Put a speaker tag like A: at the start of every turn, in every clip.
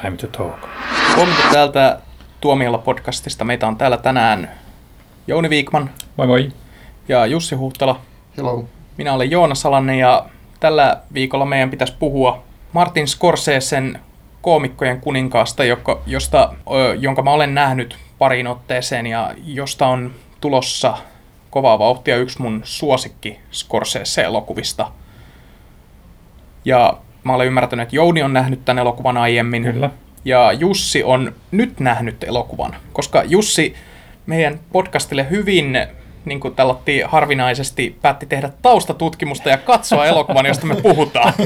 A: Time to talk.
B: Huomenta täältä Tuomiolla podcastista. Meitä on täällä tänään Jouni Viikman
A: Moi moi.
B: ja Jussi Huhtala.
C: Hello.
B: Minä olen Joona Salanen ja tällä viikolla meidän pitäisi puhua Martin Scorseseen koomikkojen kuninkaasta, joka, josta, jonka mä olen nähnyt pariin otteeseen ja josta on tulossa kovaa vauhtia yksi mun suosikki Scorsese-elokuvista. Ja mä olen ymmärtänyt, että Jouni on nähnyt tämän elokuvan aiemmin.
A: Kyllä.
B: Ja Jussi on nyt nähnyt elokuvan, koska Jussi meidän podcastille hyvin, niin kuin tällattiin harvinaisesti, päätti tehdä taustatutkimusta ja katsoa elokuvan, josta me puhutaan.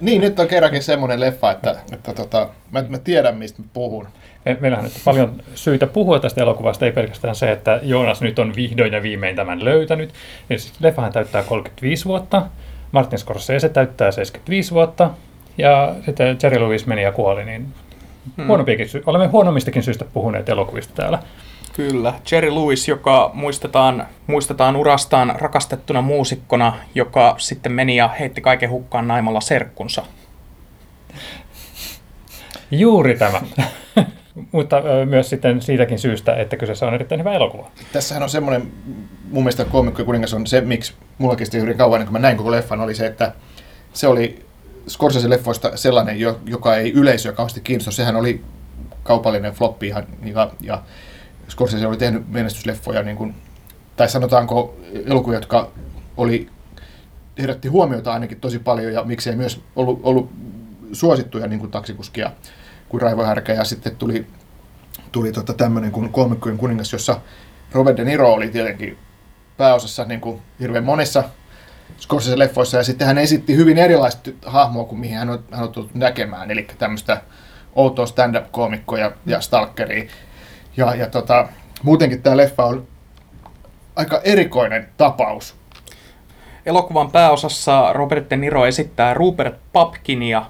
C: Niin, nyt on kerrankin semmoinen leffa, että, että tota, mä, mä tiedän, mistä mä puhun.
A: Me- Meillähän nyt on paljon syitä puhua tästä elokuvasta, ei pelkästään se, että Joonas nyt on vihdoin ja viimein tämän löytänyt. Ja siis leffahan täyttää 35 vuotta, Martin Scorsese täyttää 75 vuotta, ja sitten Jerry Lewis meni ja kuoli, niin hmm. sy- olemme huonommistakin syistä puhuneet elokuvista täällä.
B: Kyllä, Jerry Lewis, joka muistetaan, muistetaan urastaan rakastettuna muusikkona, joka sitten meni ja heitti kaiken hukkaan naimalla serkkunsa.
A: Juuri tämä. Mutta myös sitten siitäkin syystä, että kyseessä on erittäin hyvä elokuva.
C: Tässähän on semmoinen, mun mielestä koomikko kuningas on se, miksi mulla kesti hyvin kauan, kuin mä näin koko leffan, oli se, että se oli Scorsese-leffoista sellainen, jo- joka ei yleisöä kauheasti kiinnosta. Sehän oli kaupallinen floppi ihan, ja, ja Scorsese oli tehnyt menestysleffoja, niin kuin, tai sanotaanko elokuvia, jotka oli, herätti huomiota ainakin tosi paljon, ja miksei myös ollut, ollut suosittuja niin kuin taksikuskia kuin Raivo Härkä, ja sitten tuli, tuli tota tämmöinen kuin Kolmikkojen kuningas, jossa Robert De Niro oli tietenkin pääosassa niin kuin hirveän monessa Scorsese-leffoissa, ja sitten hän esitti hyvin erilaista hahmoa kuin mihin hän on, hän on tullut näkemään, eli tämmöistä outoa stand-up-koomikkoa ja, ja stalkeria. Ja, ja tota, muutenkin tämä leffa on aika erikoinen tapaus.
B: Elokuvan pääosassa Robert De Niro esittää Rupert Papkinia,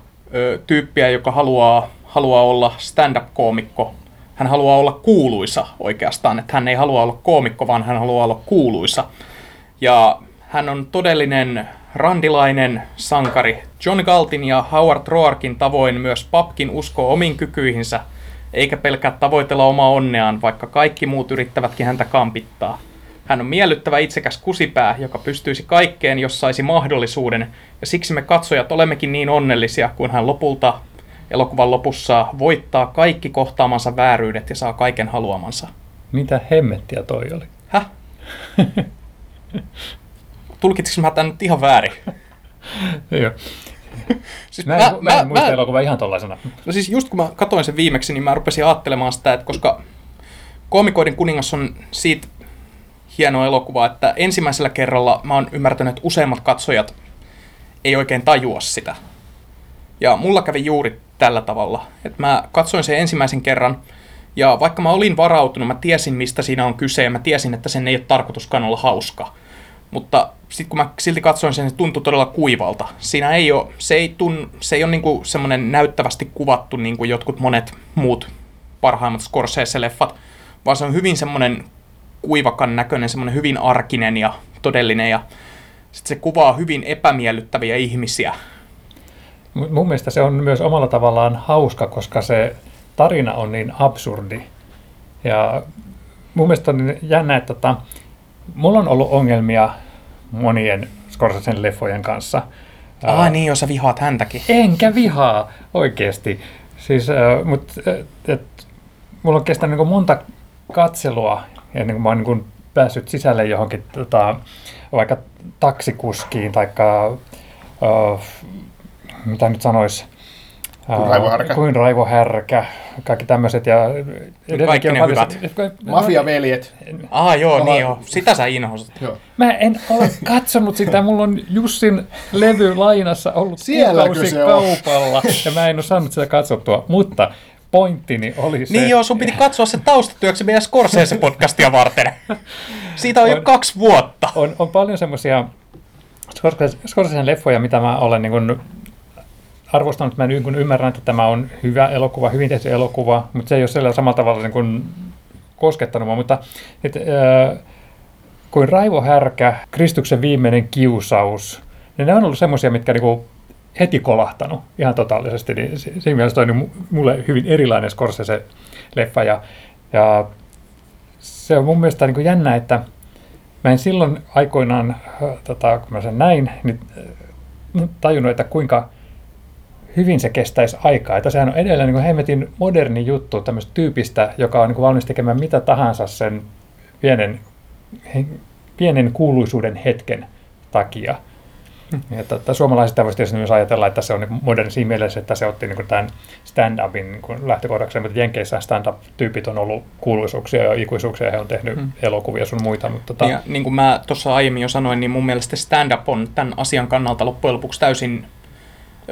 B: tyyppiä, joka haluaa, haluaa olla stand-up-koomikko. Hän haluaa olla kuuluisa oikeastaan, että hän ei halua olla koomikko, vaan hän haluaa olla kuuluisa. Ja hän on todellinen randilainen sankari. John Galtin ja Howard Roarkin tavoin myös Papkin uskoo omiin kykyihinsä, eikä pelkää tavoitella omaa onneaan, vaikka kaikki muut yrittävätkin häntä kampittaa. Hän on miellyttävä itsekäs kusipää, joka pystyisi kaikkeen, jos saisi mahdollisuuden, ja siksi me katsojat olemmekin niin onnellisia, kun hän lopulta elokuvan lopussa voittaa kaikki kohtaamansa vääryydet ja saa kaiken haluamansa.
A: Mitä hemmettiä toi oli?
B: Häh? Tulkitsinko mä tämän nyt ihan väärin?
A: Joo.
B: Siis
A: Mä en, mä, mä en muista elokuvaa ihan tollaisena.
B: No siis just kun mä katsoin sen viimeksi, niin mä rupesin ajattelemaan sitä, että koska Koomikoiden kuningas on siitä hieno elokuva, että ensimmäisellä kerralla mä oon ymmärtänyt, että useimmat katsojat ei oikein tajua sitä. Ja mulla kävi juuri tällä tavalla, että mä katsoin sen ensimmäisen kerran, ja vaikka mä olin varautunut, mä tiesin mistä siinä on kyse, ja mä tiesin, että sen ei ole tarkoituskaan olla hauska. Mutta sitten kun mä silti katsoin sen, se tuntui todella kuivalta. Siinä ei ole, se ei, tun, se ei ole niinku semmoinen näyttävästi kuvattu niin kuin jotkut monet muut parhaimmat Scorsese-leffat, vaan se on hyvin semmoinen kuivakan näköinen, semmoinen hyvin arkinen ja todellinen ja sitten se kuvaa hyvin epämiellyttäviä ihmisiä.
A: Mu- Mun mielestä se on myös omalla tavallaan hauska, koska se tarina on niin absurdi. Ja mun mielestä on niin jännä, että tota, mulla on ollut ongelmia monien Scorsesen leffojen kanssa.
B: Ah
A: Ää,
B: niin, jos sä vihaat häntäkin.
A: Enkä vihaa oikeasti. Siis, äh, mut, et, et, mulla on kestänyt niin monta katselua ennen kuin mä oon niin päässyt sisälle johonkin tota, vaikka taksikuskiin tai äh, mitä nyt sanois,
C: Kuin Raivo Härkä.
A: Kuin kaikki tämmöiset. Ja
B: Kaikki ne hyvät.
C: Mafiaveljet.
B: Ah joo, niin joo. Sitä sä inhosit.
C: Joo.
A: Mä en ole katsonut sitä. Mulla on Jussin levy lainassa ollut
C: Sielläkö se on?
A: kaupalla ja mä en ole saanut sitä katsottua. Mutta pointtini oli se...
B: Niin joo, sun piti katsoa se taustatyöksi meidän Scorsese-podcastia varten. Siitä on jo
A: On-
B: kaksi vuotta.
A: on, on paljon semmoisia Scorsesen leffoja, mitä mä olen niin kuin arvostanut. Mä niin ymmärrän, että tämä on hyvä elokuva, hyvin tehty elokuva, mutta se ei ole sillä samalla tavalla niin kuin koskettanut mua. Mutta et, äh, kuin Raivo Härkä, Kristuksen viimeinen kiusaus, niin ne on ollut semmoisia, mitkä niin kuin heti kolahtanut ihan totaalisesti, niin siinä mielessä toi niin mulle hyvin erilainen Scorsese-leffa ja, ja se on mun mielestä niin kuin jännä, että mä en silloin aikoinaan, tota, kun mä sen näin, niin tajunnut, että kuinka hyvin se kestäisi aikaa. Että sehän on edelleen niin hemmetin moderni juttu tämmöistä tyypistä, joka on niin valmis tekemään mitä tahansa sen pienen, pienen kuuluisuuden hetken takia. Hmm. Että, että suomalaiset voisi tietysti myös ajatella, että se on niin moderni siinä mielessä, että se otti niin tämän stand-upin niin lähtökohdaksi, mutta Jenkeissä stand-up-tyypit on ollut kuuluisuuksia ja ikuisuuksia, he on tehnyt hmm. elokuvia sun muita. Mutta tota...
B: ja, niin kuin mä tuossa aiemmin jo sanoin, niin mun mielestä stand-up on tämän asian kannalta loppujen lopuksi täysin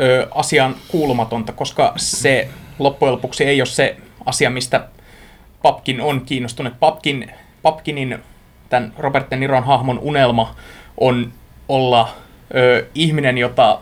B: ö, asian kuulumatonta, koska se loppujen lopuksi ei ole se asia, mistä Papkin on kiinnostunut. Papkin, Papkinin, tämän Robert De Niron hahmon unelma on olla ö, ihminen, jota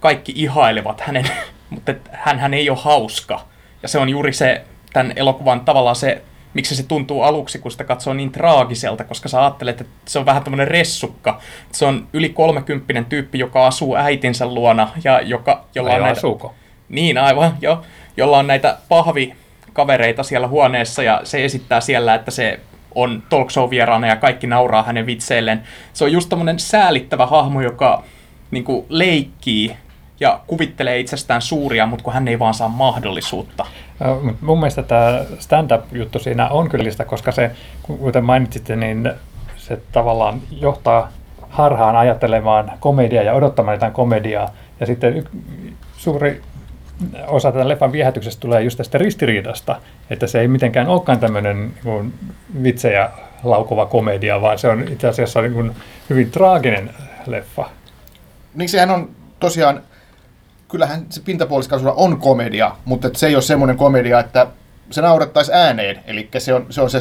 B: kaikki ihailevat hänen, mutta hän, hän ei ole hauska. Ja se on juuri se tämän elokuvan tavallaan se, miksi se tuntuu aluksi, kun sitä katsoo niin traagiselta, koska sä ajattelet, että se on vähän tämmöinen ressukka. Se on yli kolmekymppinen tyyppi, joka asuu äitinsä luona ja joka, jolla
A: Ai
B: on näitä...
A: Asuuko?
B: Niin, aivan, jo. Jolla on näitä pahvikavereita siellä huoneessa ja se esittää siellä, että se on talk show vieraana ja kaikki nauraa hänen vitseilleen. Se on just tämmöinen säälittävä hahmo, joka niin kuin, leikkii ja kuvittelee itsestään suuria, mutta kun hän ei vaan saa mahdollisuutta.
A: Mun mielestä tämä stand-up-juttu siinä on kyllä sitä, koska se, kuten mainitsitte, niin se tavallaan johtaa harhaan ajattelemaan komediaa ja odottamaan jotain komediaa. Ja sitten suuri osa tätä leffan viehätyksestä tulee just tästä ristiriidasta, että se ei mitenkään olekaan tämmöinen niin vitsejä laukuva komedia, vaan se on itse asiassa niin kuin hyvin traaginen leffa.
C: Niin sehän on tosiaan, kyllähän se pintapuoliskaisuudella on komedia, mutta se ei ole semmoinen komedia, että se naurettaisi ääneen. Eli se on, se on se,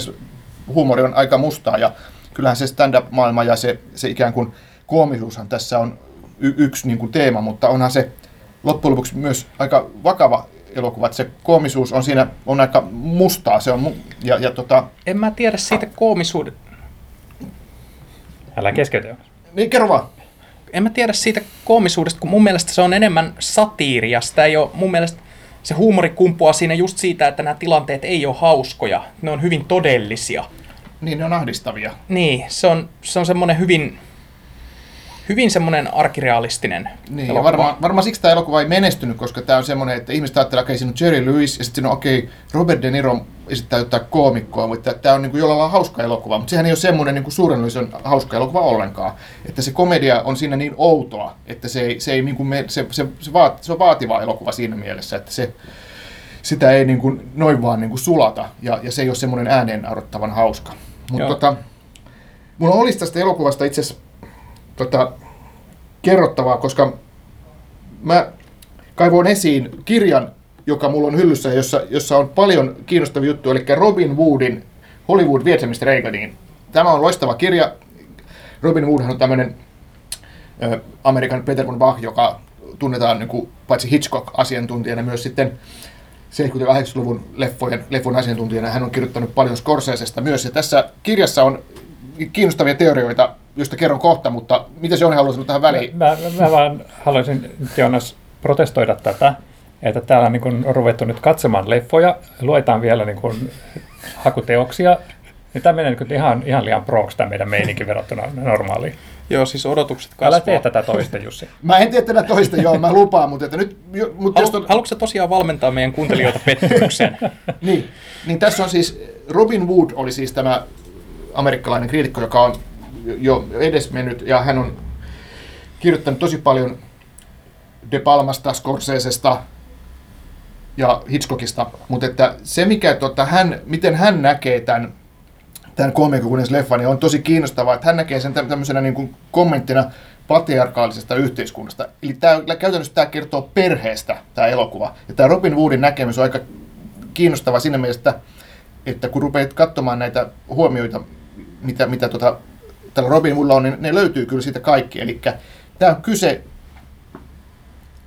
C: huumori on aika mustaa ja kyllähän se stand-up-maailma ja se, se ikään kuin koomisuushan tässä on y- yksi niin kuin teema, mutta onhan se loppujen lopuksi myös aika vakava elokuva, että se koomisuus on siinä on aika mustaa. Se on, ja, ja tota...
B: En mä tiedä siitä koomisuuden.
A: Älä keskeytä.
C: Niin, kerro vaan.
B: En mä tiedä siitä koomisuudesta, kun mun mielestä se on enemmän satiiria. Sitä ei ole, mun mielestä se huumori kumpuaa siinä just siitä, että nämä tilanteet ei ole hauskoja. Ne on hyvin todellisia.
C: Niin, ne on ahdistavia.
B: Niin, se on, se on semmoinen hyvin hyvin semmoinen arkirealistinen
C: niin, elokuva. Varmaan varma siksi tämä elokuva ei menestynyt, koska tämä on semmoinen, että ihmiset ajattelee, että okay, siinä on Jerry Lewis ja sitten okei, okay, Robert De Niro esittää jotain koomikkoa, mutta tämä on niin kuin jollain lailla hauska elokuva, mutta sehän ei ole semmoinen niin kuin suuren yleisön hauska elokuva ollenkaan. Että se komedia on siinä niin outoa, että se, ei, se, ei niin kuin me, se, se, se, vaat, se on vaativa elokuva siinä mielessä, että se, sitä ei niin kuin noin vaan niin kuin sulata ja, ja se ei ole semmoinen ääneen arvottavan hauska. Mutta tota, mulla olisi tästä elokuvasta itse asiassa tota, kerrottavaa, koska mä kaivoin esiin kirjan, joka mulla on hyllyssä, jossa, jossa on paljon kiinnostavia juttuja, eli Robin Woodin Hollywood Vietnamista Reaganiin. Tämä on loistava kirja. Robin Wood on tämmöinen Amerikan Peter von Bach, joka tunnetaan niin kuin, paitsi Hitchcock-asiantuntijana myös sitten 70-80-luvun leffojen, leffon asiantuntijana. Hän on kirjoittanut paljon Scorsesesta myös. Ja tässä kirjassa on kiinnostavia teorioita, joista kerron kohta, mutta mitä se on haluaisin tähän väliin?
A: Mä, mä, mä vaan haluaisin, Jonas, protestoida tätä, että täällä on niin ruvettu nyt katsomaan leffoja, luetaan vielä niin kuin hakuteoksia, niin tämä menee niin ihan, ihan liian proks tämä meidän meininki verrattuna normaaliin.
B: Joo, siis odotukset kasvaa.
A: Älä tee tätä toista, Jussi.
C: mä en tee tätä toista, joo, mä lupaan, mutta että nyt...
B: Mutta Halu, on... Haluatko tosiaan valmentaa meidän kuuntelijoita pettymykseen?
C: niin, niin tässä on siis, Robin Wood oli siis tämä amerikkalainen kriitikko, joka on jo edesmennyt ja hän on kirjoittanut tosi paljon De Palmasta, Scorsesesta ja Hitchcockista, mutta että se mikä tota, hän, miten hän näkee tämän, tämän leffan, niin on tosi kiinnostavaa, että hän näkee sen tämmöisenä niin kuin kommenttina patriarkaalisesta yhteiskunnasta. Eli tämä, käytännössä tämä kertoo perheestä, tämä elokuva. Ja tämä Robin Woodin näkemys on aika kiinnostava siinä mielessä, että, että kun rupeat katsomaan näitä huomioita, mitä, mitä tota, tällä Robin Woodilla on, niin ne löytyy kyllä siitä kaikki. Eli tämä on kyse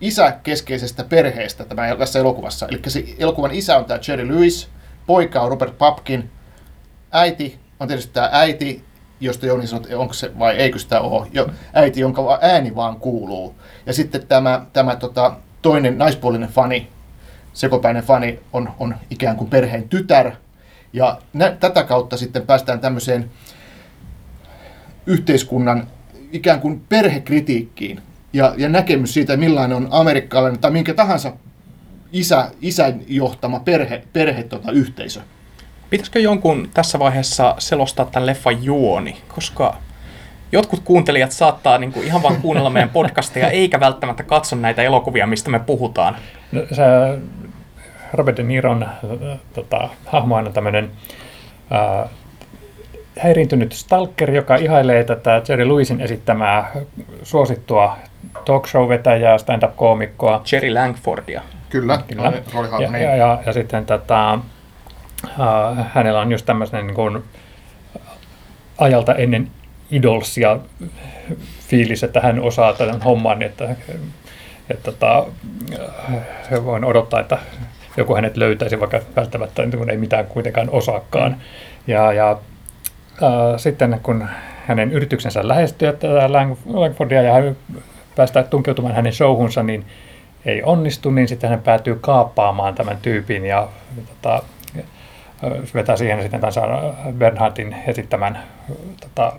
C: isäkeskeisestä perheestä tämä, tässä elokuvassa. Eli se elokuvan isä on tämä Jerry Lewis, poika on Robert Papkin, äiti on tietysti tämä äiti, josta Joni sanoi, että onko se vai eikö sitä ole, jo, äiti, jonka ääni vaan kuuluu. Ja sitten tämä, tämä tota, toinen naispuolinen fani, sekopäinen fani, on, on ikään kuin perheen tytär. Ja nä, tätä kautta sitten päästään tämmöiseen yhteiskunnan ikään kuin perhekritiikkiin ja, ja näkemys siitä, millainen on amerikkalainen tai minkä tahansa isä, isän johtama perhe, perhe tota, yhteisö.
B: Pitäisikö jonkun tässä vaiheessa selostaa tämän leffan juoni, koska jotkut kuuntelijat saattaa niin kuin ihan vaan kuunnella meidän podcasteja, eikä välttämättä katso näitä elokuvia, mistä me puhutaan.
A: No, se, Robert De Niron tota, hahmo on tämmöinen äh, häiriintynyt stalker, joka ihailee tätä Jerry Lewisin esittämää suosittua talk show-vetäjää, stand-up-koomikkoa.
B: Jerry Langfordia.
C: Kyllä,
A: Kyllä. Ja,
C: niin.
A: ja, ja, ja sitten tätä, äh, hänellä on just tämmöinen niin kuin ajalta ennen idolsia fiilis, että hän osaa tämän homman, että, että tota, äh, voin odottaa, että joku hänet löytäisi, vaikka välttämättä niin ei mitään kuitenkaan osaakaan. Mm. Ja, ja sitten kun hänen yrityksensä lähestyy tätä Langfordia ja hän päästää tunkeutumaan hänen showhunsa, niin ei onnistu, niin sitten hän päätyy kaappaamaan tämän tyypin ja tota, vetää siihen sitten tämän Bernhardin esittämän tota,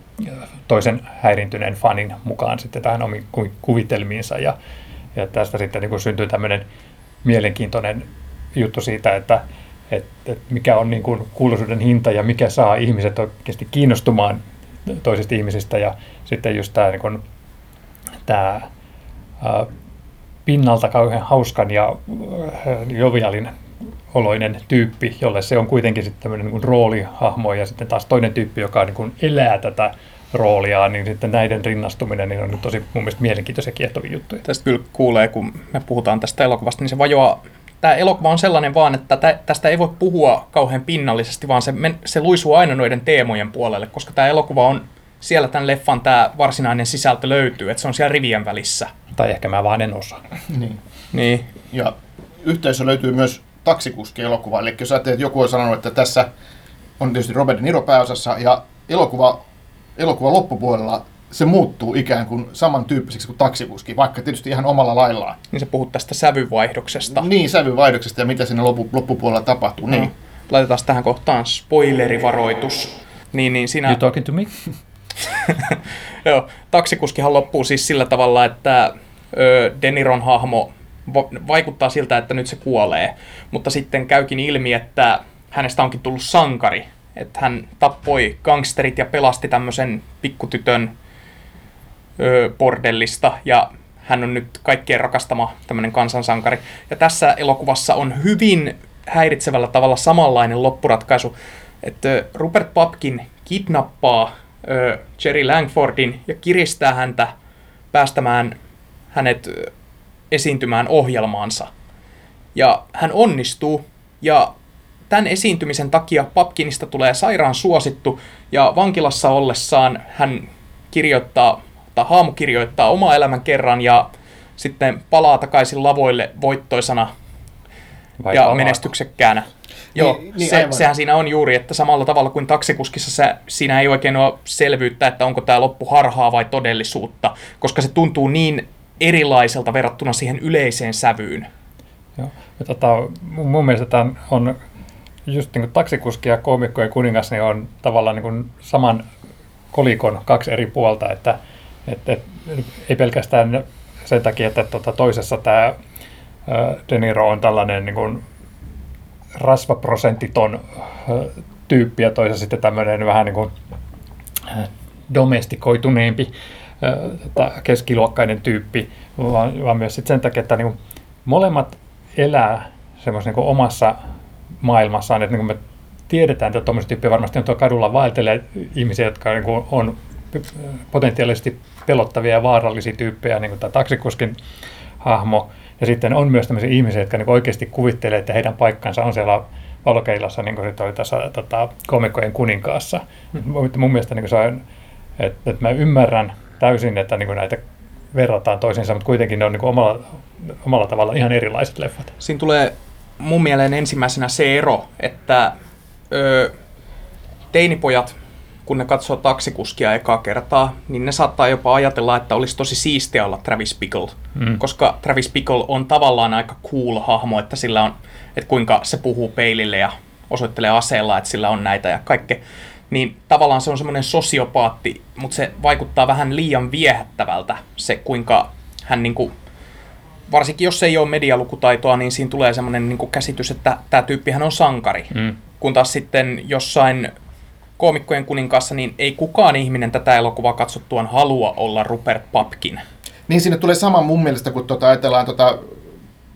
A: toisen häirintyneen fanin mukaan sitten tähän omiin kuvitelmiinsa. Ja, ja tästä sitten niin syntyy tämmöinen mielenkiintoinen juttu siitä, että, että, että mikä on niin kuin kuuluisuuden hinta ja mikä saa ihmiset oikeasti kiinnostumaan toisista ihmisistä. Ja sitten just tämä, niin kuin, tämä pinnalta kauhean hauskan ja jovialin oloinen tyyppi, jolle se on kuitenkin sitten tämmöinen niin roolihahmo ja sitten taas toinen tyyppi, joka niin kuin elää tätä roolia, niin sitten näiden rinnastuminen niin on nyt tosi mun mielestä mielenkiintoisia kiehtovia juttuja.
B: Tästä kyllä kuulee, kun me puhutaan tästä elokuvasta, niin se vajoaa tämä elokuva on sellainen vaan, että tästä ei voi puhua kauhean pinnallisesti, vaan se, se luisuu aina noiden teemojen puolelle, koska tämä elokuva on siellä tämän leffan tämä varsinainen sisältö löytyy, että se on siellä rivien välissä.
A: Tai ehkä mä vaan en osaa.
C: Niin.
B: niin.
C: Ja yhteisö löytyy myös taksikuski elokuva. Eli jos ajattelet, että joku on sanonut, että tässä on tietysti Robert De Niro pääosassa ja elokuva, elokuva loppupuolella se muuttuu ikään kuin samantyyppiseksi kuin taksikuski, vaikka tietysti ihan omalla laillaan.
B: Niin sä puhut tästä sävyvaihdoksesta.
C: Niin, sävyvaihdoksesta ja mitä siinä loppu, loppupuolella tapahtuu. Niin. No.
B: Laitetaan tähän kohtaan spoilerivaroitus. Niin, niin siinä...
A: You talking to me?
B: Joo, taksikuskihan loppuu siis sillä tavalla, että ö, Deniron hahmo vaikuttaa siltä, että nyt se kuolee, mutta sitten käykin ilmi, että hänestä onkin tullut sankari, että hän tappoi gangsterit ja pelasti tämmöisen pikkutytön bordellista ja hän on nyt kaikkien rakastama tämmöinen kansansankari. Ja tässä elokuvassa on hyvin häiritsevällä tavalla samanlainen loppuratkaisu, että Rupert Papkin kidnappaa ö, Jerry Langfordin ja kiristää häntä päästämään hänet esiintymään ohjelmaansa. Ja hän onnistuu, ja tämän esiintymisen takia Papkinista tulee sairaan suosittu, ja vankilassa ollessaan hän kirjoittaa, tai haamu kirjoittaa oma elämän kerran, ja sitten palaa takaisin lavoille voittoisana Vai ja palaako? menestyksekkäänä. Joo, niin, niin, se, sehän siinä on juuri, että samalla tavalla kuin taksikuskissa se, siinä ei oikein ole selvyyttä, että onko tämä loppu harhaa vai todellisuutta, koska se tuntuu niin erilaiselta verrattuna siihen yleiseen sävyyn.
A: Joo. Ja tota, mun mielestä tämä on just niin kuin taksikuski ja koomikko ja kuningas niin on tavallaan niin kuin saman kolikon kaksi eri puolta, että, että, että ei pelkästään sen takia, että tuota, toisessa tämä De Niro on tällainen niin kuin rasvaprosentiton tyyppi ja toisessa sitten tämmöinen vähän niin kuin domestikoituneempi keskiluokkainen tyyppi, vaan, vaan myös sit sen takia, että niin kuin molemmat elää semmoisessa niin omassa maailmassaan, että niin kuin me tiedetään, että tuommoiset tyyppiä varmasti on tuolla kadulla vaeltelee ihmisiä, jotka niin kuin on potentiaalisesti pelottavia ja vaarallisia tyyppejä, niin kuin tämä taksikuskin hahmo, ja sitten on myös tämmöisiä ihmisiä, jotka niin oikeasti kuvittelee, että heidän paikkansa on siellä valokeilassa, niin kuin oli tässä tota, komikkojen kuninkaassa. Mm. Mun mielestä niin se on, että, että mä ymmärrän täysin, että niin näitä verrataan toisiinsa, mutta kuitenkin ne on niin omalla, omalla tavalla ihan erilaiset leffat.
B: Siinä tulee mun mieleen ensimmäisenä se ero, että ö, teinipojat kun ne katsoo taksikuskia ekaa kertaa, niin ne saattaa jopa ajatella, että olisi tosi siistiä olla Travis Bickle, mm. koska Travis Bickle on tavallaan aika cool hahmo, että sillä on, että kuinka se puhuu peilille ja osoittelee aseella, että sillä on näitä ja kaikkea. Niin tavallaan se on semmoinen sosiopaatti, mutta se vaikuttaa vähän liian viehättävältä, se kuinka hän niinku varsinkin jos ei ole medialukutaitoa, niin siinä tulee semmoinen niin käsitys, että tämä tyyppihän on sankari. Mm. Kun taas sitten jossain koomikkojen kuninkaassa, niin ei kukaan ihminen tätä elokuvaa katsottuaan halua olla Rupert Papkin.
C: Niin sinne tulee sama mun mielestä, kun tuota, ajatellaan tuota,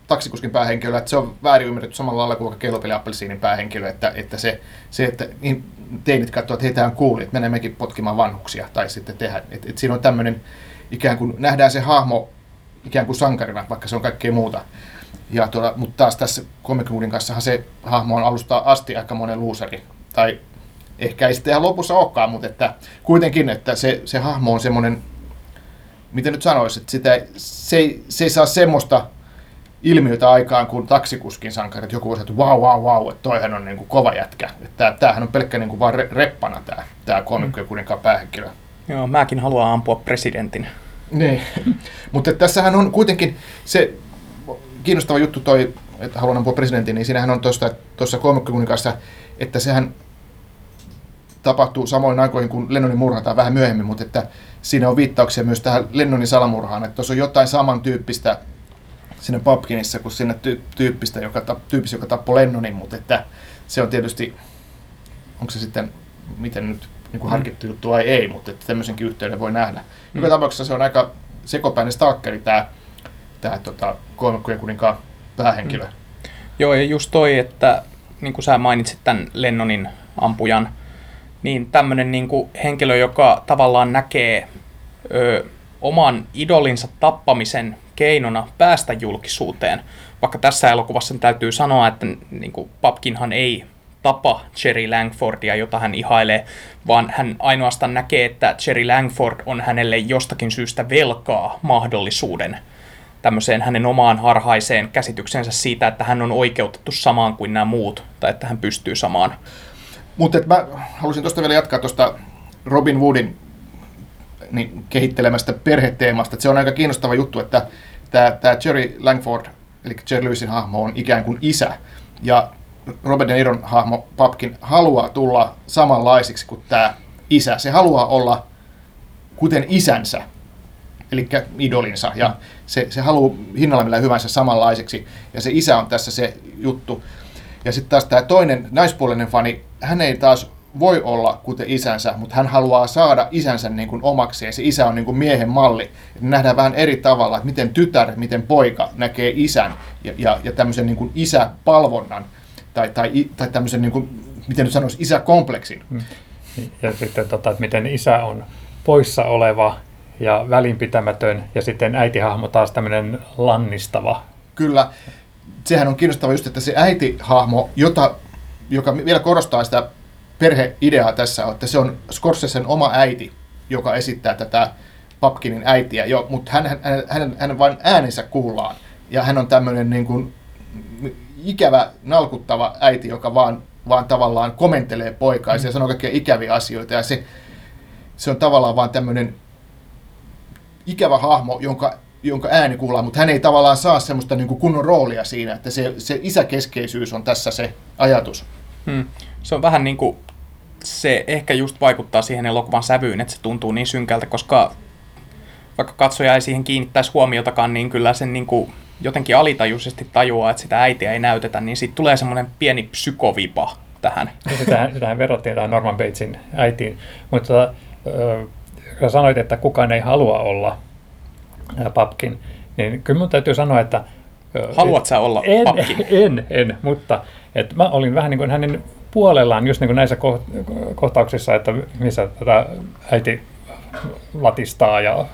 C: taksikuskin päähenkilö, että se on väärin ymmärretty samalla lailla kuin kellopeli appelsiinin päähenkilö, että, että se, se, että niin teinit katsoo, että heitä on kuuli, että menee mekin potkimaan vanhuksia tai sitten tehdä. Että, että siinä on tämmöinen ikään kuin nähdään se hahmo ikään kuin sankarina, vaikka se on kaikkea muuta. Ja tuolla, mutta taas tässä komikkuudin kanssa se hahmo on alusta asti aika monen luuseri. Tai ehkä ei sitten ihan lopussa olekaan, mutta että kuitenkin, että se, se hahmo on semmoinen, miten nyt sanoisi, että sitä, se, ei, se ei saa semmoista ilmiötä aikaan kuin taksikuskin sankari, että joku voisi että vau, vau, vau, että toihan on niin kuin kova jätkä. Että tämähän on pelkkä niin kuin vaan reppana tämä, tämä komikko ja kuninkaan päähenkilö.
B: Joo, mäkin haluan ampua presidentin.
C: Niin, mutta tässähän on kuitenkin se kiinnostava juttu toi, että haluan ampua presidentin, niin siinähän on tuossa kolmekkokuninkaassa, että sehän tapahtuu samoin aikoihin kuin Lennonin murhataan vähän myöhemmin, mutta että siinä on viittauksia myös tähän Lennonin salamurhaan, että tuossa on jotain samantyyppistä siinä Papkinissa kuin siinä ty- tyyppistä, joka, tyyppistä, joka tappoi Lennonin, mutta että se on tietysti, onko se sitten, miten nyt niin kuin harkittu juttu vai ei, mutta että tämmöisenkin yhteyden voi nähdä. Mm. Joka tapauksessa se on aika sekopäinen stalkeri tämä, tämä tota, kolmekkojen kuninkaan päähenkilö. Mm.
B: Joo, ja just toi, että niin kuin sä mainitsit tämän Lennonin ampujan, niin tämmöinen niin kuin henkilö, joka tavallaan näkee ö, oman idolinsa tappamisen keinona päästä julkisuuteen. Vaikka tässä elokuvassa täytyy sanoa, että niin kuin Papkinhan ei tapa Jerry Langfordia, jota hän ihailee, vaan hän ainoastaan näkee, että Jerry Langford on hänelle jostakin syystä velkaa mahdollisuuden tämmöiseen hänen omaan harhaiseen käsityksensä siitä, että hän on oikeutettu samaan kuin nämä muut, tai että hän pystyy samaan.
C: Mutta mä halusin tuosta vielä jatkaa tuosta Robin Woodin niin, kehittelemästä perheteemasta. Et se on aika kiinnostava juttu, että tämä Jerry Langford, eli Jerry Lewisin hahmo, on ikään kuin isä. Ja Robert De Niron hahmo Papkin haluaa tulla samanlaisiksi kuin tämä isä. Se haluaa olla kuten isänsä, eli idolinsa, ja se, se haluaa hinnalla millä hyvänsä samanlaiseksi, ja se isä on tässä se juttu. Ja sitten taas tämä toinen naispuolinen fani, hän ei taas voi olla kuten isänsä, mutta hän haluaa saada isänsä niin kuin omaksi, ja se isä on niin kuin miehen malli. Nähdään vähän eri tavalla, että miten tytär, miten poika näkee isän, ja, ja, ja tämmöisen niin kuin isäpalvonnan tai, tai, tai tämmöisen, niin kuin, miten nyt sanoisi, isäkompleksin. Mm.
A: Ja sitten, tota, että miten isä on poissa oleva ja välinpitämätön, ja sitten äitihahmo taas tämmöinen lannistava.
C: Kyllä. Sehän on kiinnostava just, että se äitihahmo, jota, joka vielä korostaa sitä perheideaa tässä, että se on Scorsesen oma äiti, joka esittää tätä Papkinin äitiä, jo, mutta hän, hän, hän, hän vain äänensä kuullaan. Ja hän on tämmöinen niin kuin, ikävä, nalkuttava äiti, joka vaan, vaan tavallaan komentelee poikaa mm. ja sanoo kaikkia ikäviä asioita. Ja se, se on tavallaan vaan tämmöinen ikävä hahmo, jonka, jonka ääni kuullaan, mutta hän ei tavallaan saa semmoista niin kuin kunnon roolia siinä, että se, se isäkeskeisyys on tässä se ajatus.
B: Hmm. Se on vähän niin kuin, se ehkä just vaikuttaa siihen elokuvan sävyyn, että se tuntuu niin synkältä, koska vaikka katsoja ei siihen kiinnittäisi huomiotakaan, niin kyllä sen niin kuin jotenkin alitajuisesti tajuaa, että sitä äitiä ei näytetä, niin siitä tulee semmoinen pieni psykovipa tähän.
A: Sitähän, sitähän verrattiin tähän Norman Batesin äitiin, mutta äh, sanoit, että kukaan ei halua olla papkin, niin kyllä minun täytyy sanoa, että...
B: Haluat sä olla
A: en,
B: papkin?
A: En, en, mutta että mä olin vähän niin kuin hänen puolellaan just niin kuin näissä kohtauksissa, että missä tätä äiti latistaa ja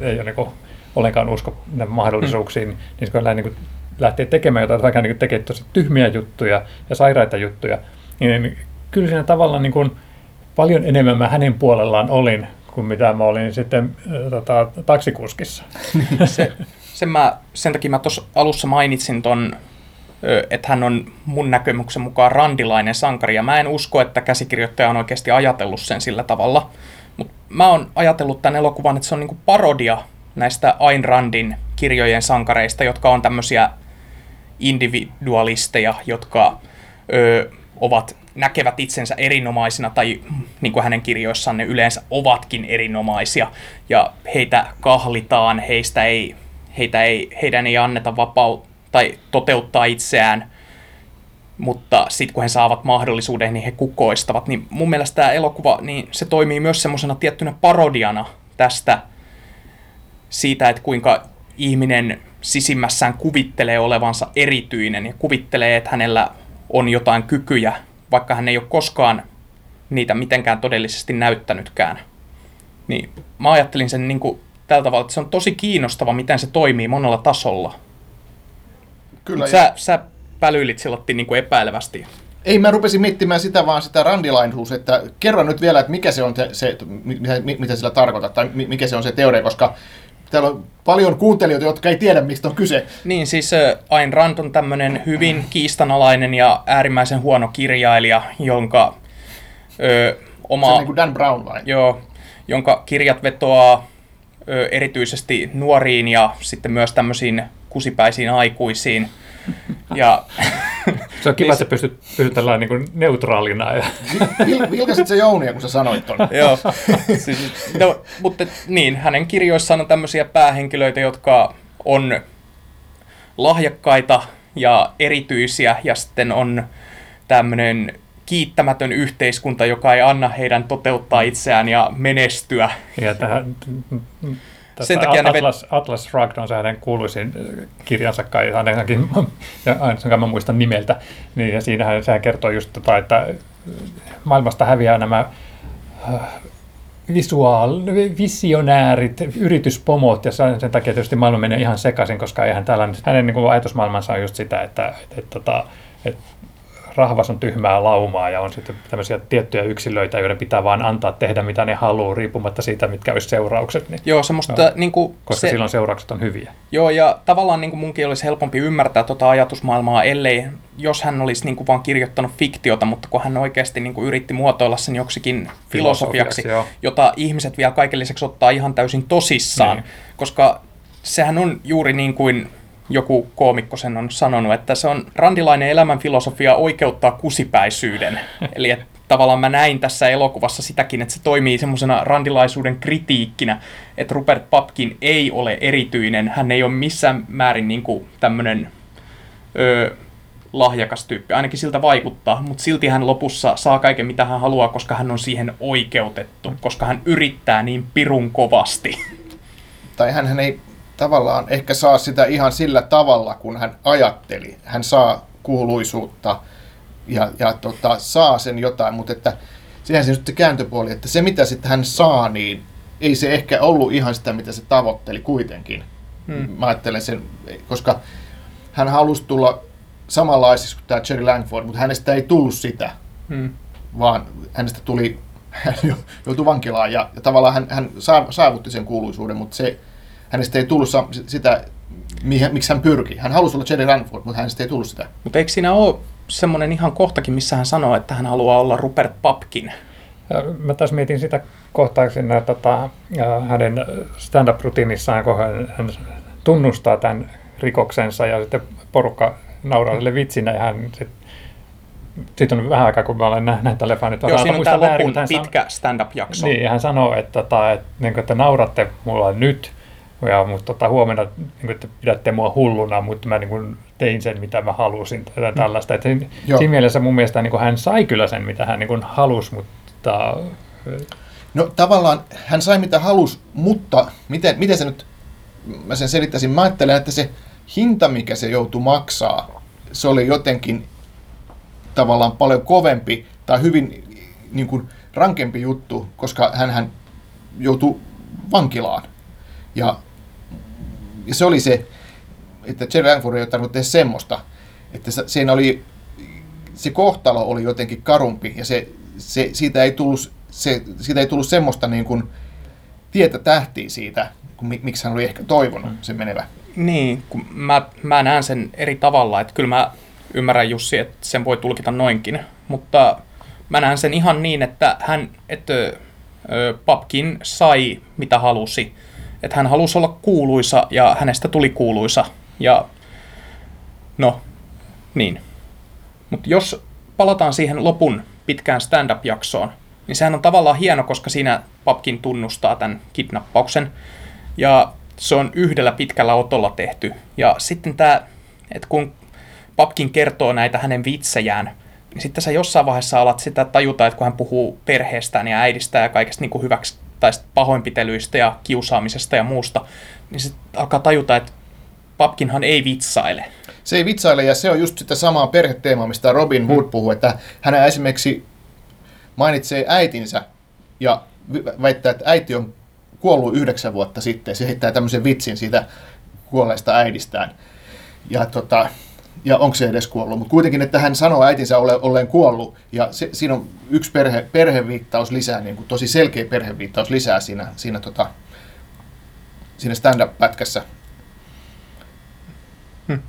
A: ei ole niin kuin ollenkaan usko mahdollisuuksiin, mm. niin kun hän niin lähtee tekemään jotain, vaikka niin tekee tosi tyhmiä juttuja ja sairaita juttuja, niin kyllä siinä tavallaan niin kuin paljon enemmän mä hänen puolellaan olin kuin mitä mä olin sitten tota, taksikuskissa.
B: se, sen, mä, sen takia mä tuossa alussa mainitsin ton että hän on mun näkemyksen mukaan randilainen sankari, ja mä en usko, että käsikirjoittaja on oikeasti ajatellut sen sillä tavalla. Mutta mä oon ajatellut tämän elokuvan, että se on niinku parodia näistä Ayn Randin kirjojen sankareista, jotka on tämmöisiä individualisteja, jotka ö, ovat, näkevät itsensä erinomaisina, tai niin kuin hänen kirjoissaan ne yleensä ovatkin erinomaisia, ja heitä kahlitaan, heistä ei, heitä ei, heidän ei anneta vapautta tai toteuttaa itseään, mutta sitten kun he saavat mahdollisuuden, niin he kukoistavat. Niin mun mielestä tämä elokuva, niin se toimii myös semmoisena tiettynä parodiana tästä siitä, että kuinka ihminen sisimmässään kuvittelee olevansa erityinen ja kuvittelee, että hänellä on jotain kykyjä, vaikka hän ei ole koskaan niitä mitenkään todellisesti näyttänytkään. Niin mä ajattelin sen niin kuin tällä tavalla, että se on tosi kiinnostava, miten se toimii monella tasolla.
C: Kyllä.
B: Sä, sä pälyilit silloin niin kuin epäilevästi.
C: Ei, mä rupesin miettimään sitä vaan sitä randilainhuus, että kerro nyt vielä, että mikä se on se, se mitä, mitä sillä tarkoittaa, tai mikä se on se teoria, koska täällä on paljon kuuntelijoita, jotka ei tiedä, mistä on kyse.
B: Niin, siis Ayn Rand on tämmöinen hyvin kiistanalainen ja äärimmäisen huono kirjailija, jonka ö, oma...
C: Se on niin kuin Dan Brown vai?
B: Joo, jonka kirjat vetoaa ö, erityisesti nuoriin ja sitten myös tämmöisiin kusipäisiin aikuisiin. Ja,
A: se on kiva, että pystyt, pystyt tällainen niin neutraalina. Ja...
C: Vil, vilkasit se Jounia, kun sä sanoit ton.
B: Joo, siis, no, mutta niin, hänen kirjoissaan on tämmöisiä päähenkilöitä, jotka on lahjakkaita ja erityisiä, ja sitten on tämmöinen kiittämätön yhteiskunta, joka ei anna heidän toteuttaa itseään ja menestyä.
A: Ja tähän, sen takia Atlas, vet... Atlas Shrugged on se hänen kuuluisin äh, kirjansa kai, ainakin, ja ainakaan mä muistan nimeltä, niin ja siinähän sehän kertoo just tota, että äh, maailmasta häviää nämä äh, visuaal, visionäärit, yrityspomot, ja sen, takia tietysti maailma menee ihan sekaisin, koska eihän tällainen, hänen niin kuin ajatusmaailmansa on just sitä, että, että, että, että, että rahvas on tyhmää laumaa ja on sitten tämmöisiä tiettyjä yksilöitä, joiden pitää vaan antaa tehdä mitä ne haluaa, riippumatta siitä, mitkä olisi seuraukset. Niin,
B: joo, semmoista, joo, niin kuin
A: koska se, silloin seuraukset on hyviä.
B: Joo, ja tavallaan niin kuin munkin olisi helpompi ymmärtää tuota ajatusmaailmaa, ellei, jos hän olisi niin kuin vaan kirjoittanut fiktiota, mutta kun hän oikeasti niin kuin yritti muotoilla sen joksikin filosofiaksi, filosofiaksi jota ihmiset vielä kaiken lisäksi ottaa ihan täysin tosissaan, niin. koska sehän on juuri niin kuin joku koomikko sen on sanonut, että se on randilainen elämänfilosofia oikeuttaa kusipäisyyden. Eli että tavallaan mä näin tässä elokuvassa sitäkin, että se toimii semmoisena randilaisuuden kritiikkinä, että Rupert Papkin ei ole erityinen, hän ei ole missään määrin niin tämmöinen öö, lahjakas tyyppi, ainakin siltä vaikuttaa, mutta silti hän lopussa saa kaiken mitä hän haluaa, koska hän on siihen oikeutettu, koska hän yrittää niin pirun kovasti.
C: Tai hän ei tavallaan ehkä saa sitä ihan sillä tavalla, kun hän ajatteli. Hän saa kuuluisuutta ja, ja tota, saa sen jotain, mutta että sehän se nyt se kääntöpuoli, että se mitä sitten hän saa, niin ei se ehkä ollut ihan sitä, mitä se tavoitteli kuitenkin. Hmm. Mä ajattelen sen, koska hän halusi tulla samanlaisiksi kuin tämä Jerry Langford, mutta hänestä ei tullut sitä, hmm. vaan hänestä tuli, hän joutui vankilaan ja, ja tavallaan hän, hän saavutti sen kuuluisuuden, mutta se, hänestä ei tullut sitä, miksi hän pyrki. Hän halusi olla Jerry Ranford, mutta hänestä ei tullut sitä.
B: Mutta eikö siinä ole semmoinen ihan kohtakin, missä hän sanoo, että hän haluaa olla Rupert Papkin?
A: Mä taas mietin sitä kohtaa siinä tota, hänen stand-up-rutiinissaan, kun hän, hän tunnustaa tämän rikoksensa ja sitten porukka nauraa sille vitsinä ja hän sit, siitä on vähän aikaa, kun mä olen nähnyt tämän leffan.
B: Joo, siinä on tämä lopun pitkä stand-up-jakso.
A: Niin, hän sanoo, että, että, että, niin että nauratte mulla nyt, ja mutta tota, huomenna niin että pidätte mua hulluna, mutta mä niin kuin, tein sen, mitä mä halusin. Tai mm. tällaista. Että siinä mielessä mun mielestä niin kuin, hän sai kyllä sen, mitä hän niin kuin, halusi, mutta...
C: No tavallaan hän sai mitä halusi, mutta miten, miten se nyt, mä sen selittäisin, mä ajattelen, että se hinta, mikä se joutui maksaa, se oli jotenkin tavallaan paljon kovempi tai hyvin niin kuin, rankempi juttu, koska hän joutui vankilaan. Ja, ja se oli se, että Jerry Langford ei ole tarvinnut tehdä semmoista, että siinä oli, se kohtalo oli jotenkin karumpi ja se, se, siitä, ei tullut, se, siitä ei tullut semmoista niin kuin tietä tähtiä siitä, kun, miksi hän oli ehkä toivonut sen menevä.
B: Niin, kun mä, mä näen sen eri tavalla, että kyllä mä ymmärrän Jussi, että sen voi tulkita noinkin, mutta mä näen sen ihan niin, että hän, että ö, Papkin sai mitä halusi. Että hän halusi olla kuuluisa ja hänestä tuli kuuluisa. Ja no, niin. Mutta jos palataan siihen lopun pitkään stand-up-jaksoon, niin sehän on tavallaan hieno, koska siinä Papkin tunnustaa tämän kidnappauksen. Ja se on yhdellä pitkällä otolla tehty. Ja sitten tämä, että kun Papkin kertoo näitä hänen vitsejään, niin sitten sä jossain vaiheessa alat sitä tajuta, että kun hän puhuu perheestään ja äidistä ja kaikesta niin kuin hyväksi tai pahoinpitelyistä ja kiusaamisesta ja muusta, niin sitten alkaa tajuta, että Papkinhan ei vitsaile.
C: Se ei vitsaile, ja se on just sitä samaa perheteemaa, mistä Robin Wood puhuu, että hän esimerkiksi mainitsee äitinsä ja väittää, että äiti on kuollut yhdeksän vuotta sitten. Se heittää tämmöisen vitsin siitä kuolleesta äidistään. Ja, tota, ja onko se edes kuollut? Mutta kuitenkin, että hän sanoo äitinsä ole, olleen kuollut. Ja se, siinä on yksi perhe, perheviittaus lisää, niin kuin tosi selkeä perheviittaus lisää siinä, siinä, tota, siinä stand-up-pätkässä.
B: Hmm.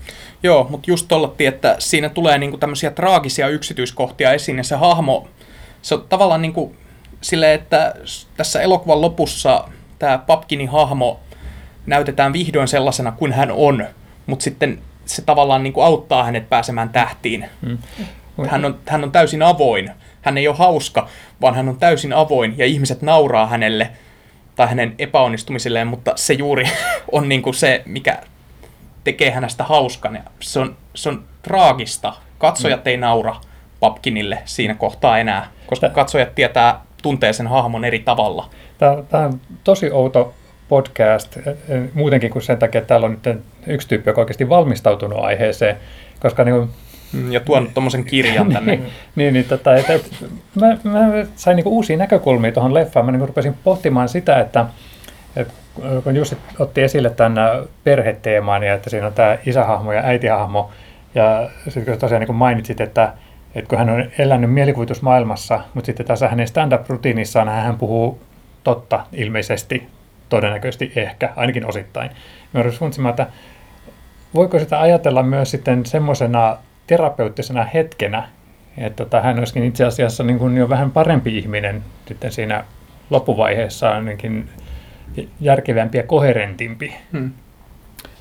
B: Joo, mutta just tollattiin, että siinä tulee niinku tämmöisiä traagisia yksityiskohtia esiin, ja se hahmo, se on tavallaan niinku sille, että tässä elokuvan lopussa tämä Papkinin hahmo näytetään vihdoin sellaisena kuin hän on, mutta sitten se tavallaan niin kuin auttaa hänet pääsemään tähtiin. Mm. Hän, on, hän on täysin avoin. Hän ei ole hauska, vaan hän on täysin avoin ja ihmiset nauraa hänelle tai hänen epäonnistumisilleen, mutta se juuri on niin kuin se, mikä tekee hänestä hauskan. Ja se, on, se on traagista. Katsojat mm. ei naura Papkinille siinä kohtaa enää, koska katsojat tietää, tuntee sen hahmon eri tavalla.
A: Tämä, tämä on tosi outo podcast, e, e, muutenkin kuin sen takia, että täällä on nyt yksi tyyppi, joka on oikeasti valmistautunut aiheeseen, koska niin kuin,
B: mm, ja tuonut tuommoisen kirjan tänne.
A: niin, niin, niin tota, et, et, mä, mä sain niin uusia näkökulmia tuohon leffaan. Mä niin rupesin pohtimaan sitä, että, et, kun Jussi otti esille tämän perheteeman ja että siinä on tämä isähahmo ja äitihahmo, ja sitten kun tosiaan niin mainitsit, että, että kun hän on elänyt mielikuvitusmaailmassa, mutta sitten tässä hänen stand-up-rutiinissaan hän puhuu totta ilmeisesti, todennäköisesti ehkä, ainakin osittain. Mä rupesin että voiko sitä ajatella myös sitten semmoisena terapeuttisena hetkenä, että tota, hän olisikin itse asiassa niin kuin jo vähän parempi ihminen sitten siinä loppuvaiheessa ainakin järkevämpi ja koherentimpi. Hmm.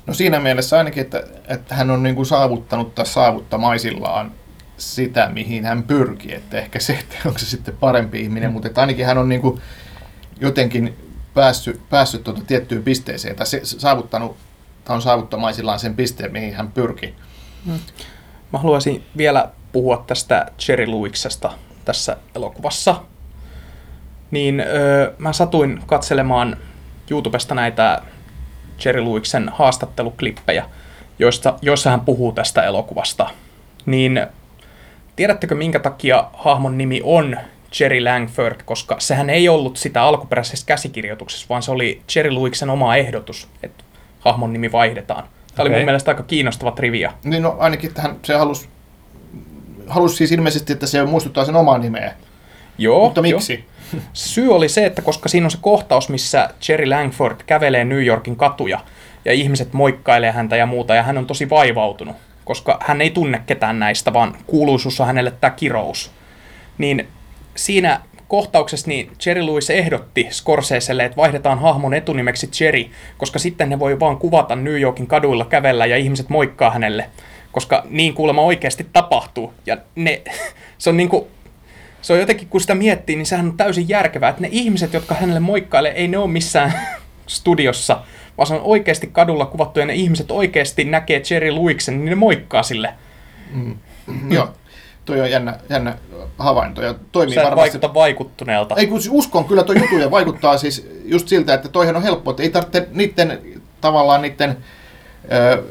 C: No siinä mielessä ainakin, että, että hän on niin kuin saavuttanut tai saavuttamaisillaan sitä, mihin hän pyrkii. Että ehkä se, että onko se sitten parempi ihminen, hmm. mutta että ainakin hän on niin kuin jotenkin päässyt, päässyt tuota tiettyyn pisteeseen tai se, saavuttanut, tai on saavuttamaisillaan sen pisteen, mihin hän pyrki.
B: Hmm. Mä haluaisin vielä puhua tästä Jerry Lewisesta tässä elokuvassa. Niin öö, mä satuin katselemaan YouTubesta näitä Jerry Lewisen haastatteluklippejä, joista, joissa hän puhuu tästä elokuvasta. Niin tiedättekö minkä takia hahmon nimi on Jerry Langford, koska sehän ei ollut sitä alkuperäisessä käsikirjoituksessa, vaan se oli Jerry Lewisen oma ehdotus, että hahmon nimi vaihdetaan. Tämä okay. oli mun mielestä aika kiinnostava trivia.
C: Niin no ainakin tähän se halusi, halusi siis ilmeisesti, että se muistuttaa sen omaa nimeä.
B: Joo.
C: Mutta miksi?
B: Jo. Syy oli se, että koska siinä on se kohtaus, missä Jerry Langford kävelee New Yorkin katuja ja ihmiset moikkailee häntä ja muuta ja hän on tosi vaivautunut, koska hän ei tunne ketään näistä, vaan kuuluisuus on hänelle tämä kirous. Niin siinä kohtauksessa niin Jerry Lewis ehdotti Scorseselle, että vaihdetaan hahmon etunimeksi Jerry, koska sitten ne voi vaan kuvata New Yorkin kaduilla kävellä ja ihmiset moikkaa hänelle, koska niin kuulemma oikeasti tapahtuu. Ja ne, se on niinku, se on jotenkin, kun sitä miettii, niin sehän on täysin järkevää, että ne ihmiset, jotka hänelle moikkailee, ei ne ole missään studiossa, vaan se on oikeasti kadulla kuvattu ja ne ihmiset oikeasti näkee Jerry Lewiksen, niin ne moikkaa sille.
C: Mm. Joo, toi on jännä, jännä havainto ja toimii
B: Sä varmasti. vaikuta vaikuttuneelta.
C: Ei kun uskon kyllä tuo jutu ja vaikuttaa siis just siltä, että toihan on helppo, että ei tarvitse niiden tavallaan niiden ö,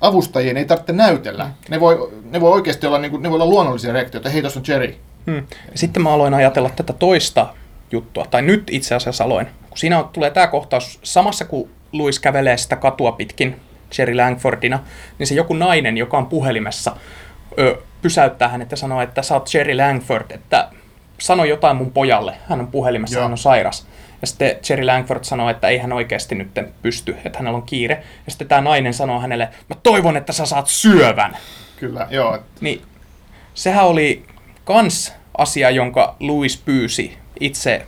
C: avustajien ei tarvitse näytellä. Mm. Ne voi, ne voi oikeasti olla, niin kuin, ne voi olla luonnollisia reaktioita. Hei, tuossa on Jerry.
B: Hmm. Sitten mä aloin ajatella tätä toista juttua, tai nyt itse asiassa aloin. Kun siinä tulee tämä kohtaus samassa, kun Louis kävelee sitä katua pitkin Jerry Langfordina, niin se joku nainen, joka on puhelimessa, ö, pysäyttää hänet ja sanoo, että sä oot Jerry Langford, että sano jotain mun pojalle, hän on puhelimessa, Joo. hän on sairas. Ja sitten Jerry Langford sanoo, että ei hän oikeasti nyt pysty, että hänellä on kiire. Ja sitten tämä nainen sanoo hänelle, mä toivon, että sä saat syövän.
C: Kyllä, joo.
B: Niin sehän oli kans asia, jonka Louis pyysi itse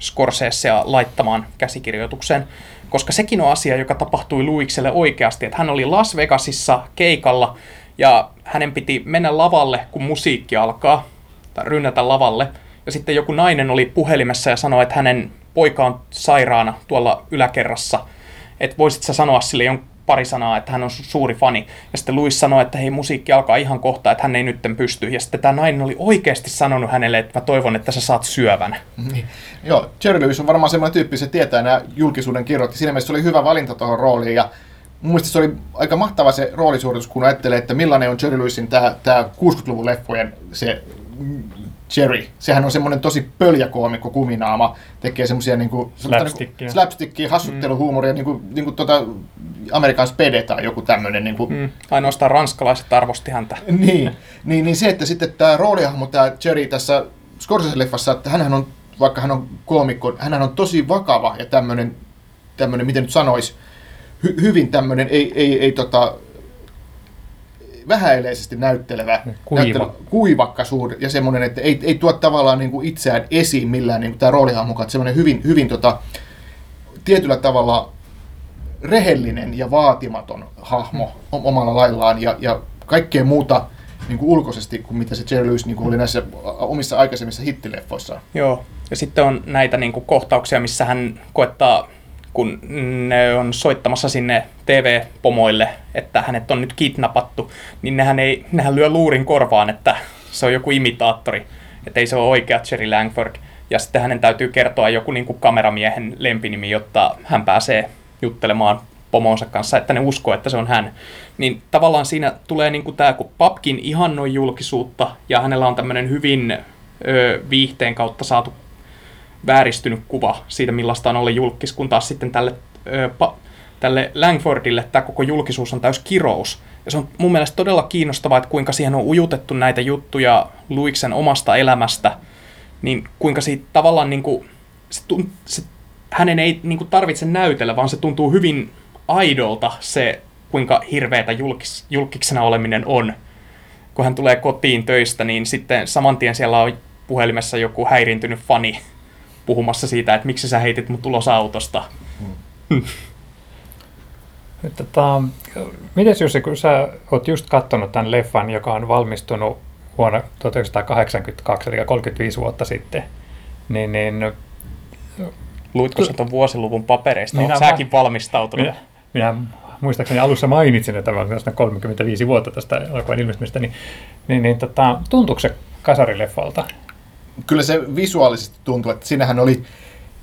B: Scorsesea laittamaan käsikirjoitukseen, koska sekin on asia, joka tapahtui Louikselle oikeasti, että hän oli Las Vegasissa keikalla ja hänen piti mennä lavalle, kun musiikki alkaa, tai rynnätä lavalle, ja sitten joku nainen oli puhelimessa ja sanoi, että hänen poika on sairaana tuolla yläkerrassa, että voisit sä sanoa sille jonkun pari sanaa, että hän on suuri fani. Ja sitten Louis sanoi, että hei, musiikki alkaa ihan kohta, että hän ei nytten pysty. Ja sitten tämä nainen oli oikeasti sanonut hänelle, että mä toivon, että sä saat syövän.
C: Niin. Joo, Jerry Lewis on varmaan semmoinen tyyppi, se tietää nämä julkisuuden kirjoitti. Siinä mielessä se oli hyvä valinta tuohon rooliin. Ja mielestä se oli aika mahtava se roolisuoritus, kun ajattelee, että millainen on Jerry Lewisin tämä, tämä 60-luvun leffojen se Jerry. Sehän on semmoinen tosi pöljäkoomikko kuminaama, tekee semmoisia niinku,
A: Slapstickia.
C: Niinku, slapstickia, hassutteluhuumoria, mm. niinku, niinku tota, Amerikan Spede tai joku tämmöinen. Niinku.
B: Mm. Ainoastaan ranskalaiset arvosti häntä.
C: niin, niin, niin se, että sitten tämä roolihahmo, tämä Jerry tässä Scorsese-leffassa, että hänhän on, vaikka hän on koomikko, hän on tosi vakava ja tämmöinen, tämmöinen miten nyt sanoisi, hy, hyvin tämmöinen, ei, ei, ei tota, vähäileisesti näyttelevä,
A: Kuiva.
C: näyttelevä kuivakkaisuus ja semmoinen, että ei, ei tuo tavallaan niin kuin itseään esiin millään niin kuin tämä roolihahmo, että semmoinen hyvin, hyvin tota, tietyllä tavalla rehellinen ja vaatimaton hahmo omalla laillaan ja, ja kaikkea muuta niin kuin ulkoisesti kuin mitä se Jerry Lewis niin kuin oli näissä omissa aikaisemmissa hittileffoissaan.
B: Joo, ja sitten on näitä niin kuin, kohtauksia, missä hän koettaa kun ne on soittamassa sinne TV-pomoille, että hänet on nyt kidnappattu, niin nehän, ei, nehän lyö luurin korvaan, että se on joku imitaattori, että ei se ole oikea Jerry Langford. Ja sitten hänen täytyy kertoa joku niin kuin kameramiehen lempinimi, jotta hän pääsee juttelemaan pomonsa kanssa, että ne uskoo, että se on hän. Niin tavallaan siinä tulee niin kuin tämä, kun Papkin ihannoi julkisuutta ja hänellä on tämmöinen hyvin ö, viihteen kautta saatu vääristynyt kuva siitä, millaista on olla julkis, kun taas sitten tälle, ö, pa, tälle Langfordille tämä koko julkisuus on täys kirous. Ja se on mun mielestä todella kiinnostavaa, että kuinka siihen on ujutettu näitä juttuja Luiksen omasta elämästä, niin kuinka siitä tavallaan niin kuin, se, tunt, se, hänen ei niin kuin tarvitse näytellä, vaan se tuntuu hyvin aidolta se, kuinka hirveätä julkis, julkiksena oleminen on. Kun hän tulee kotiin töistä, niin sitten saman tien siellä on puhelimessa joku häiriintynyt fani, puhumassa siitä, että miksi sä heitit mut ulos autosta. Hmm.
A: Tota, miten Jussi, kun sä oot just katsonut tämän leffan, joka on valmistunut vuonna 1982, eli 35 vuotta sitten, niin, niin
B: Luitko sä tuon vuosiluvun papereista? Minä säkin mä, valmistautunut?
A: Minä, minä muistaakseni alussa mainitsin, että tämä on 35 vuotta tästä elokuvan ilmestymistä, niin, niin, niin tota, tuntuuko se kasarileffalta?
C: Kyllä se visuaalisesti tuntuu, että siinähän oli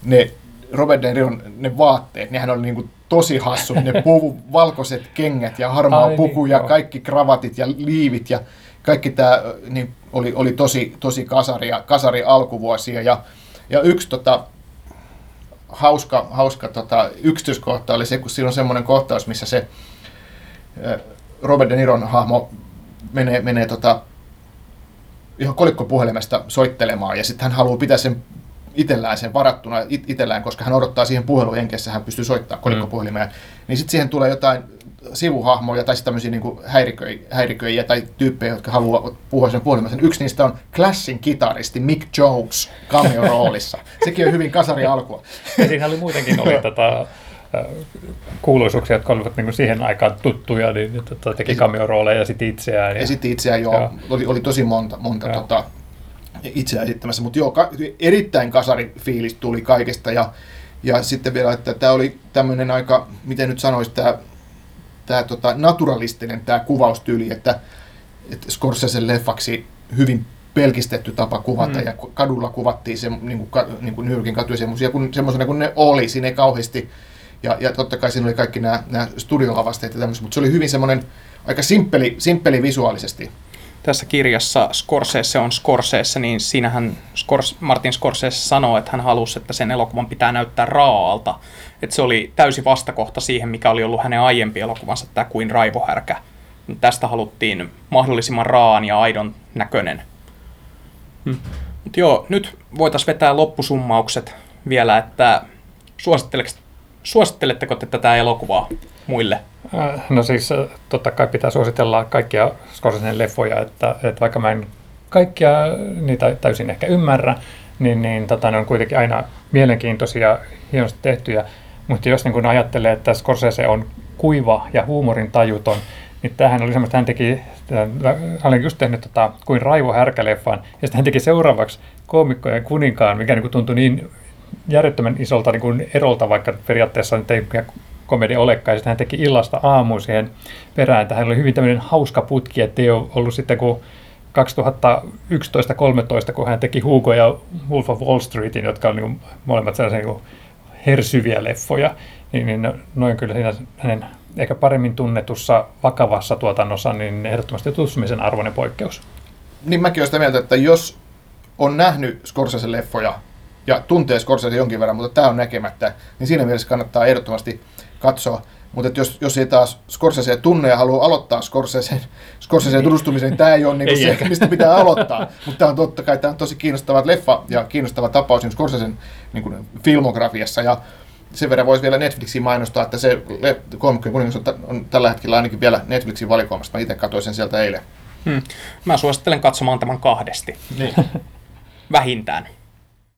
C: ne Robert De Niron ne vaatteet, nehän oli niinku tosi hassu, ne puvu, valkoiset kengät ja harmaa Ai, puku niin, ja joo. kaikki kravatit ja liivit ja kaikki tämä niin oli, oli tosi, tosi kasari, ja, kasari alkuvuosia ja, ja yksi tota, hauska, hauska tota, yksityiskohta oli se, kun siinä on semmoinen kohtaus, missä se Robert De Niron hahmo menee, menee tota, ihan kolikkopuhelimesta soittelemaan ja sitten hän haluaa pitää sen itsellään sen varattuna it- itsellään, koska hän odottaa siihen puheluhenkessä, hän pystyy soittamaan kolikkopuhelimeen. Mm. Niin sitten siihen tulee jotain sivuhahmoja tai tämmöisiä niin häiriköi, häiriköijä tai tyyppejä, jotka haluaa puhua sen puhelimessa. Yksi niistä on Clashin kitaristi Mick Jones cameo-roolissa. Sekin on hyvin kasari alkua.
A: Ja siinä oli muutenkin oli tota, kuuluisuuksia, jotka olivat niin siihen aikaan tuttuja, niin tota, teki cameo-rooleja ja sitten itseään.
C: Ja, sitten itseään, joo. Ja. Oli, oli tosi monta, monta tota, itseään esittämässä, mutta joo, ka, erittäin kasari fiilis tuli kaikesta ja, ja sitten vielä, että tämä oli tämmöinen aika, miten nyt sanoisi, tämä, tämä tota, naturalistinen tämä kuvaustyyli, että, että Scorsese leffaksi hyvin pelkistetty tapa kuvata mm. ja kadulla kuvattiin se niin kuin, niin kuin New Yorkin katuja semmoisena kuin ne oli, siinä ei kauheasti ja, ja totta kai siinä oli kaikki nämä, nämä studiolavasteet ja tämmöiset, mutta se oli hyvin semmoinen aika simppeli, simppeli visuaalisesti.
B: Tässä kirjassa Scorsese on Scorsese, niin siinähän Scors, Martin Scorsese sanoo, että hän halusi, että sen elokuvan pitää näyttää raaalta. Että se oli täysi vastakohta siihen, mikä oli ollut hänen aiempi elokuvansa, tämä kuin Raivohärkä. Tästä haluttiin mahdollisimman raan ja aidon näköinen. Hmm. Mutta joo, nyt voitaisiin vetää loppusummaukset vielä, että suositteleks Suositteletteko te tätä elokuvaa muille?
A: Äh, No siis äh, totta kai pitää suositella kaikkia Scorsesen leffoja, että, että vaikka mä en kaikkia niitä täysin ehkä ymmärrä, niin, niin tota, ne on kuitenkin aina mielenkiintoisia, hienosti tehtyjä. Mutta jos niin kun ajattelee, että Scorsese on kuiva ja huumorin tajuton, niin tämähän oli semmoista, hän teki, tämän- hän oli just tehnyt tota, kuin Raivo Härkäleffan, ja sitten hän teki seuraavaksi koomikkojen kuninkaan, mikä niin tuntui niin järjettömän isolta niin kuin erolta, vaikka periaatteessa nyt ei komedia olekaan. Sitten hän teki illasta aamuun siihen perään, että hän oli hyvin tämmöinen hauska putki, että ei ole ollut sitten kun 2011-2013, kun hän teki Hugo ja Wolf of Wall Streetin, jotka on niin molemmat sellaisia niin hersyviä leffoja, niin, niin no- noin kyllä siinä hänen ehkä paremmin tunnetussa vakavassa tuotannossa, niin ehdottomasti tutustumisen arvoinen poikkeus.
C: Niin mäkin olen sitä mieltä, että jos on nähnyt Scorsese leffoja ja tuntee Scorsese jonkin verran, mutta tämä on näkemättä, niin siinä mielessä kannattaa ehdottomasti katsoa. Mutta jos, jos ei taas Scorsese tunne ja haluaa aloittaa Scorseseen, Scorseseen tutustumisen, niin tämä ei ole niinku
A: Ei
C: se,
A: ehkä.
C: mistä pitää aloittaa. Mutta tämä on totta kai tämä on tosi kiinnostava leffa ja kiinnostava tapaus niin Scorsesen niin kuin filmografiassa. Ja sen verran voisi vielä Netflixiin mainostaa, että se koomikkojen kuningas on, on tällä hetkellä ainakin vielä Netflixin valikoimassa. Mä itse katsoin sen sieltä eilen.
B: Hmm. Mä suosittelen katsomaan tämän kahdesti.
C: Niin.
B: Vähintään.